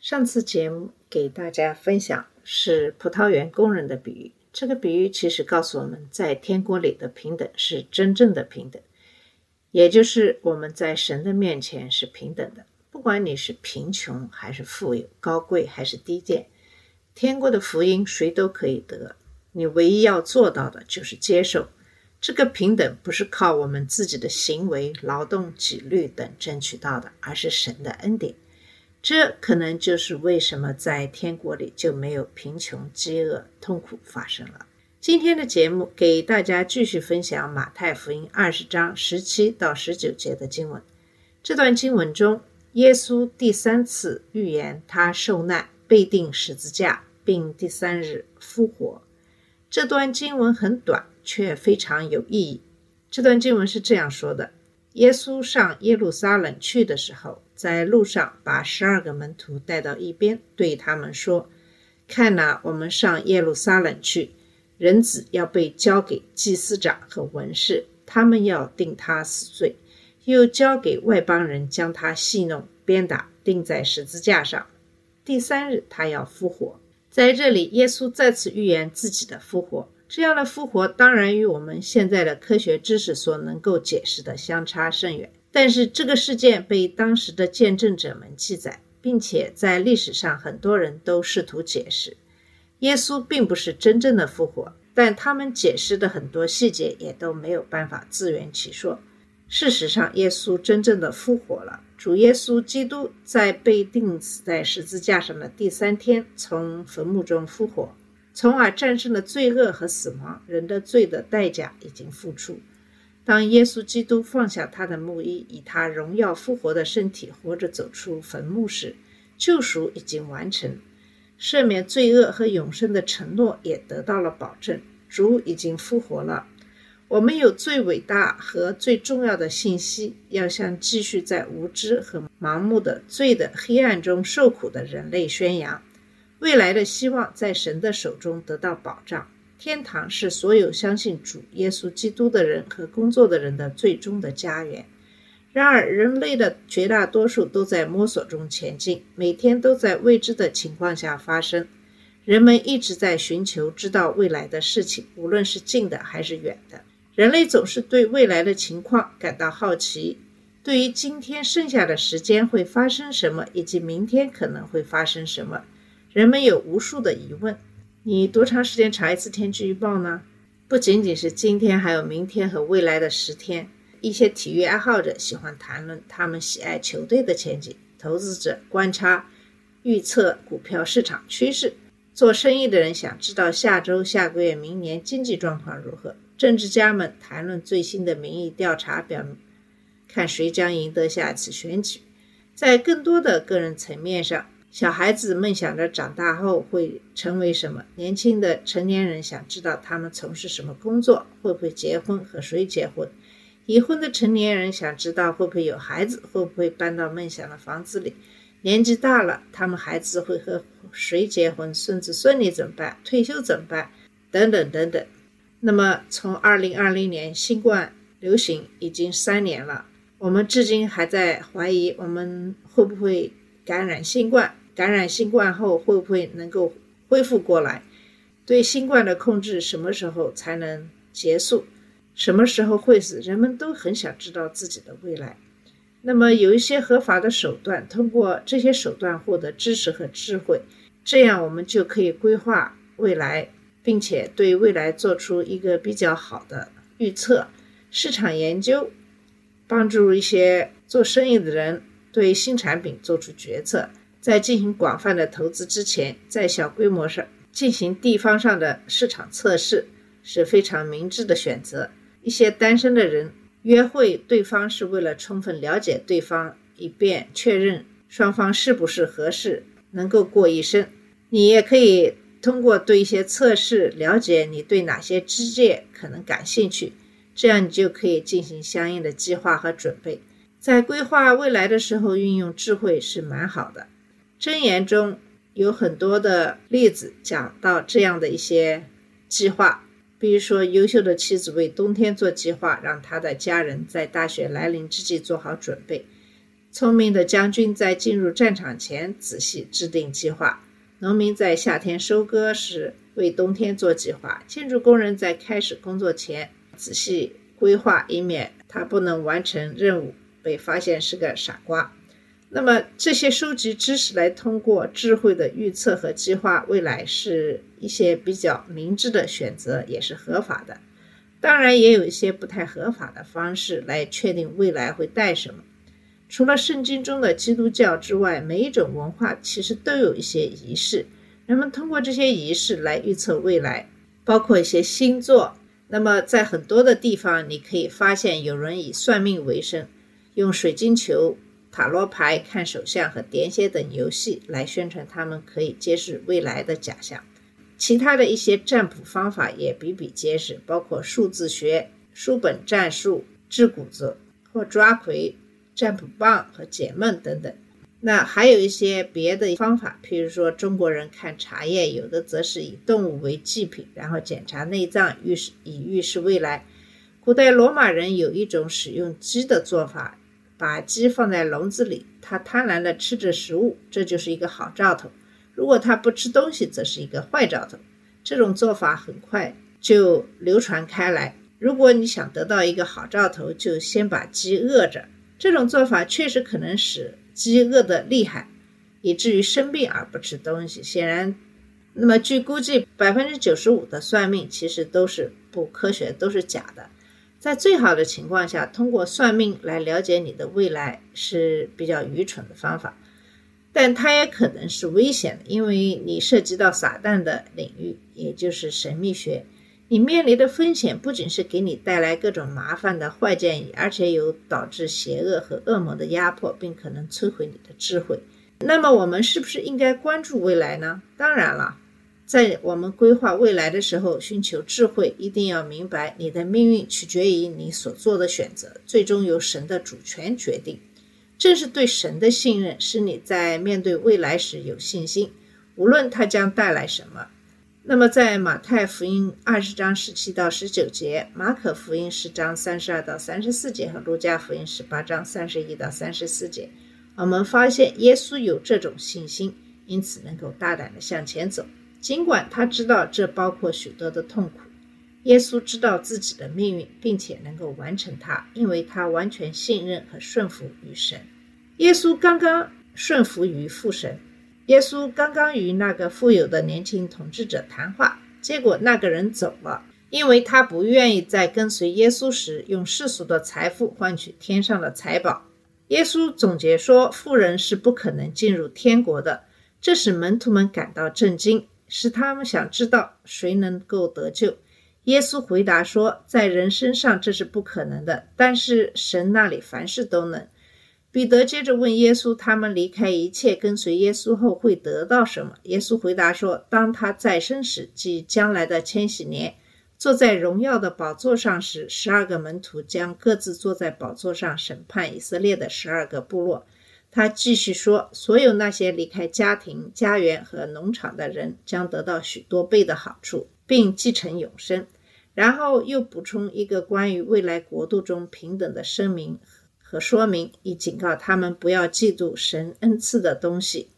上次节目给大家分享是葡萄园工人的比喻。这个比喻其实告诉我们在天国里的平等是真正的平等，也就是我们在神的面前是平等的，不管你是贫穷还是富有，高贵还是低贱，天国的福音谁都可以得。你唯一要做到的就是接受。这个平等不是靠我们自己的行为、劳动、纪律等争取到的，而是神的恩典。这可能就是为什么在天国里就没有贫穷、饥饿、痛苦发生了。今天的节目给大家继续分享马太福音二十章十七到十九节的经文。这段经文中，耶稣第三次预言他受难、被钉十字架，并第三日复活。这段经文很短，却非常有意义。这段经文是这样说的：耶稣上耶路撒冷去的时候，在路上把十二个门徒带到一边，对他们说：“看哪，我们上耶路撒冷去，人子要被交给祭司长和文士，他们要定他死罪，又交给外邦人将他戏弄、鞭打，钉在十字架上。第三日，他要复活。”在这里，耶稣再次预言自己的复活。这样的复活当然与我们现在的科学知识所能够解释的相差甚远。但是这个事件被当时的见证者们记载，并且在历史上很多人都试图解释，耶稣并不是真正的复活，但他们解释的很多细节也都没有办法自圆其说。事实上，耶稣真正的复活了。主耶稣基督在被钉死在十字架上的第三天，从坟墓中复活，从而战胜了罪恶和死亡。人的罪的代价已经付出。当耶稣基督放下他的木衣，以他荣耀复活的身体活着走出坟墓时，救赎已经完成，赦免罪恶和永生的承诺也得到了保证。主已经复活了。我们有最伟大和最重要的信息，要向继续在无知和盲目的罪的黑暗中受苦的人类宣扬：未来的希望在神的手中得到保障。天堂是所有相信主耶稣基督的人和工作的人的最终的家园。然而，人类的绝大多数都在摸索中前进，每天都在未知的情况下发生。人们一直在寻求知道未来的事情，无论是近的还是远的。人类总是对未来的情况感到好奇，对于今天剩下的时间会发生什么，以及明天可能会发生什么，人们有无数的疑问。你多长时间查一次天气预报呢？不仅仅是今天，还有明天和未来的十天。一些体育爱好者喜欢谈论他们喜爱球队的前景，投资者观察、预测股票市场趋势，做生意的人想知道下周、下个月、明年经济状况如何。政治家们谈论最新的民意调查表，看谁将赢得下一次选举。在更多的个人层面上，小孩子梦想着长大后会成为什么；年轻的成年人想知道他们从事什么工作，会不会结婚，和谁结婚；已婚的成年人想知道会不会有孩子，会不会搬到梦想的房子里；年纪大了，他们孩子会和谁结婚，孙子孙女怎么办，退休怎么办，等等等等。那么，从二零二零年新冠流行已经三年了，我们至今还在怀疑我们会不会感染新冠，感染新冠后会不会能够恢复过来？对新冠的控制什么时候才能结束？什么时候会死？人们都很想知道自己的未来。那么，有一些合法的手段，通过这些手段获得知识和智慧，这样我们就可以规划未来。并且对未来做出一个比较好的预测，市场研究帮助一些做生意的人对新产品做出决策，在进行广泛的投资之前，在小规模上进行地方上的市场测试是非常明智的选择。一些单身的人约会对方是为了充分了解对方，以便确认双方是不是合适，能够过一生。你也可以通过对一些测试了解你对哪些职业可能感兴趣，这样你就可以进行相应的计划和准备。在规划未来的时候，运用智慧是蛮好的。箴言中有很多的例子讲到这样的一些计划，比如说，优秀的妻子为冬天做计划，让他的家人在大雪来临之际做好准备；聪明的将军在进入战场前仔细制定计划。农民在夏天收割时为冬天做计划，建筑工人在开始工作前仔细规划，以免他不能完成任务被发现是个傻瓜。那么这些收集知识来通过智慧的预测和计划未来，是一些比较明智的选择，也是合法的。当然，也有一些不太合法的方式来确定未来会带什么。除了圣经中的基督教之外，每一种文化其实都有一些仪式。人们通过这些仪式来预测未来，包括一些星座。那么，在很多的地方，你可以发现有人以算命为生，用水晶球、塔罗牌、看手相和点写等游戏来宣传他们可以揭示未来的假象。其他的一些占卜方法也比比皆是，包括数字学、书本战术、掷谷子或抓魁。占卜棒和解梦等等，那还有一些别的方法，譬如说中国人看茶叶，有的则是以动物为祭品，然后检查内脏，预示以预示未来。古代罗马人有一种使用鸡的做法，把鸡放在笼子里，它贪婪地吃着食物，这就是一个好兆头；如果它不吃东西，则是一个坏兆头。这种做法很快就流传开来。如果你想得到一个好兆头，就先把鸡饿着。这种做法确实可能使饥饿的厉害，以至于生病而不吃东西。显然，那么据估计，百分之九十五的算命其实都是不科学，都是假的。在最好的情况下，通过算命来了解你的未来是比较愚蠢的方法，但它也可能是危险的，因为你涉及到撒旦的领域，也就是神秘学。你面临的风险不仅是给你带来各种麻烦的坏建议，而且有导致邪恶和恶魔的压迫，并可能摧毁你的智慧。那么，我们是不是应该关注未来呢？当然了，在我们规划未来的时候，寻求智慧，一定要明白你的命运取决于你所做的选择，最终由神的主权决定。正是对神的信任，使你在面对未来时有信心，无论它将带来什么。那么，在马太福音二十章十七到十九节、马可福音十章三十二到三十四节和路加福音十八章三十一到三十四节，我们发现耶稣有这种信心，因此能够大胆地向前走，尽管他知道这包括许多的痛苦。耶稣知道自己的命运，并且能够完成它，因为他完全信任和顺服于神。耶稣刚刚顺服于父神。耶稣刚刚与那个富有的年轻统治者谈话，结果那个人走了，因为他不愿意在跟随耶稣时用世俗的财富换取天上的财宝。耶稣总结说：“富人是不可能进入天国的。”这使门徒们感到震惊，使他们想知道谁能够得救。耶稣回答说：“在人身上这是不可能的，但是神那里凡事都能。”彼得接着问耶稣：“他们离开一切跟随耶稣后会得到什么？”耶稣回答说：“当他再生时，即将来的千禧年，坐在荣耀的宝座上时，十二个门徒将各自坐在宝座上审判以色列的十二个部落。”他继续说：“所有那些离开家庭、家园和农场的人将得到许多倍的好处，并继承永生。”然后又补充一个关于未来国度中平等的声明。和说明，以警告他们不要嫉妒神恩赐的东西。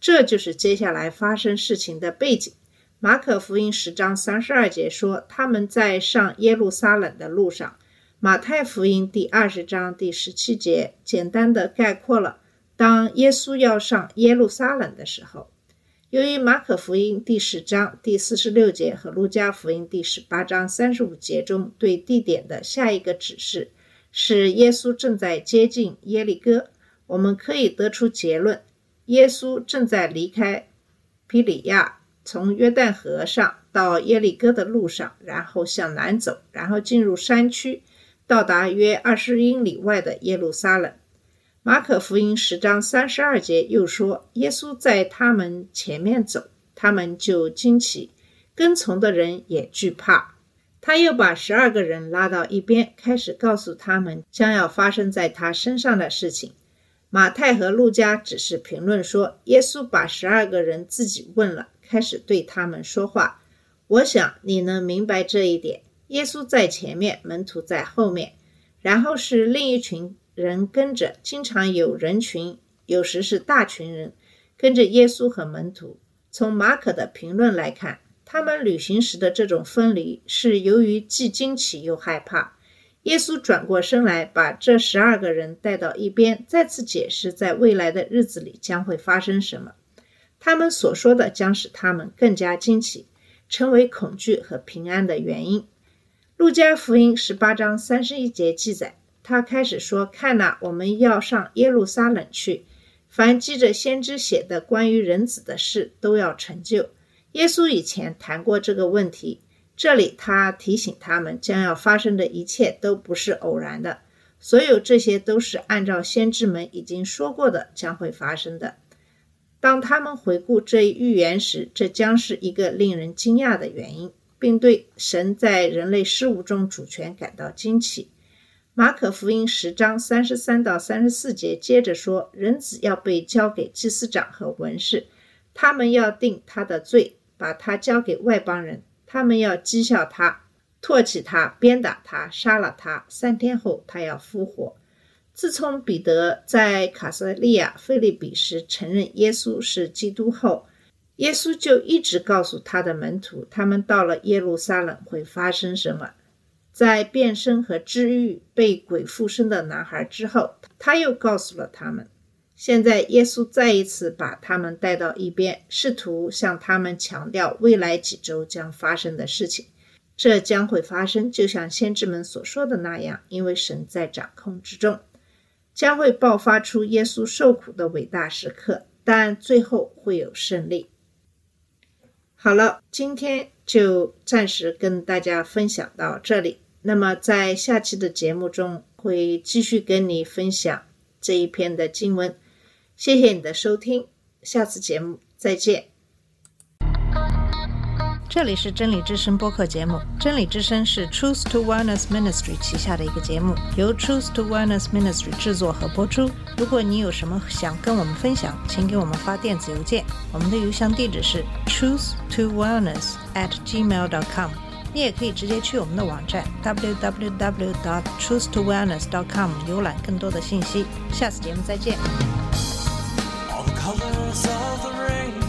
这就是接下来发生事情的背景。马可福音十章三十二节说，他们在上耶路撒冷的路上。马太福音第二十章第十七节简单的概括了当耶稣要上耶路撒冷的时候。由于马可福音第十章第四十六节和路加福音第十八章三十五节中对地点的下一个指示。是耶稣正在接近耶利哥，我们可以得出结论：耶稣正在离开皮里亚，从约旦河上到耶利哥的路上，然后向南走，然后进入山区，到达约二十英里外的耶路撒冷。马可福音十章三十二节又说，耶稣在他们前面走，他们就惊奇，跟从的人也惧怕。他又把十二个人拉到一边，开始告诉他们将要发生在他身上的事情。马太和路加只是评论说，耶稣把十二个人自己问了，开始对他们说话。我想你能明白这一点。耶稣在前面，门徒在后面，然后是另一群人跟着，经常有人群，有时是大群人跟着耶稣和门徒。从马可的评论来看，他们旅行时的这种分离是由于既惊奇又害怕。耶稣转过身来，把这十二个人带到一边，再次解释在未来的日子里将会发生什么。他们所说的将使他们更加惊奇，成为恐惧和平安的原因。路加福音十八章三十一节记载，他开始说：“看呐，我们要上耶路撒冷去，凡记着先知写的关于人子的事都要成就。”耶稣以前谈过这个问题，这里他提醒他们，将要发生的一切都不是偶然的，所有这些都是按照先知们已经说过的将会发生的。当他们回顾这一预言时，这将是一个令人惊讶的原因。并对神在人类事物中主权感到惊奇。马可福音十章三十三到三十四节接着说：“人子要被交给祭司长和文士，他们要定他的罪，把他交给外邦人，他们要讥笑他，唾弃他，鞭打他，杀了他。三天后，他要复活。”自从彼得在卡萨利亚菲利比时承认耶稣是基督后，耶稣就一直告诉他的门徒，他们到了耶路撒冷会发生什么。在变身和治愈被鬼附身的男孩之后，他又告诉了他们。现在，耶稣再一次把他们带到一边，试图向他们强调未来几周将发生的事情。这将会发生，就像先知们所说的那样，因为神在掌控之中，将会爆发出耶稣受苦的伟大时刻，但最后会有胜利。好了，今天就暂时跟大家分享到这里。那么在下期的节目中，会继续跟你分享这一篇的经文。谢谢你的收听，下次节目再见。这里是真理之声播客节目。真理之声是 Truth to Wellness Ministry 旗下的一个节目，由 Truth to Wellness Ministry 制作和播出。如果你有什么想跟我们分享，请给我们发电子邮件，我们的邮箱地址是 truth to wellness at gmail dot com。你也可以直接去我们的网站 www.truthtowellness.com 浏览更多的信息。下次节目再见。All the colors of the rain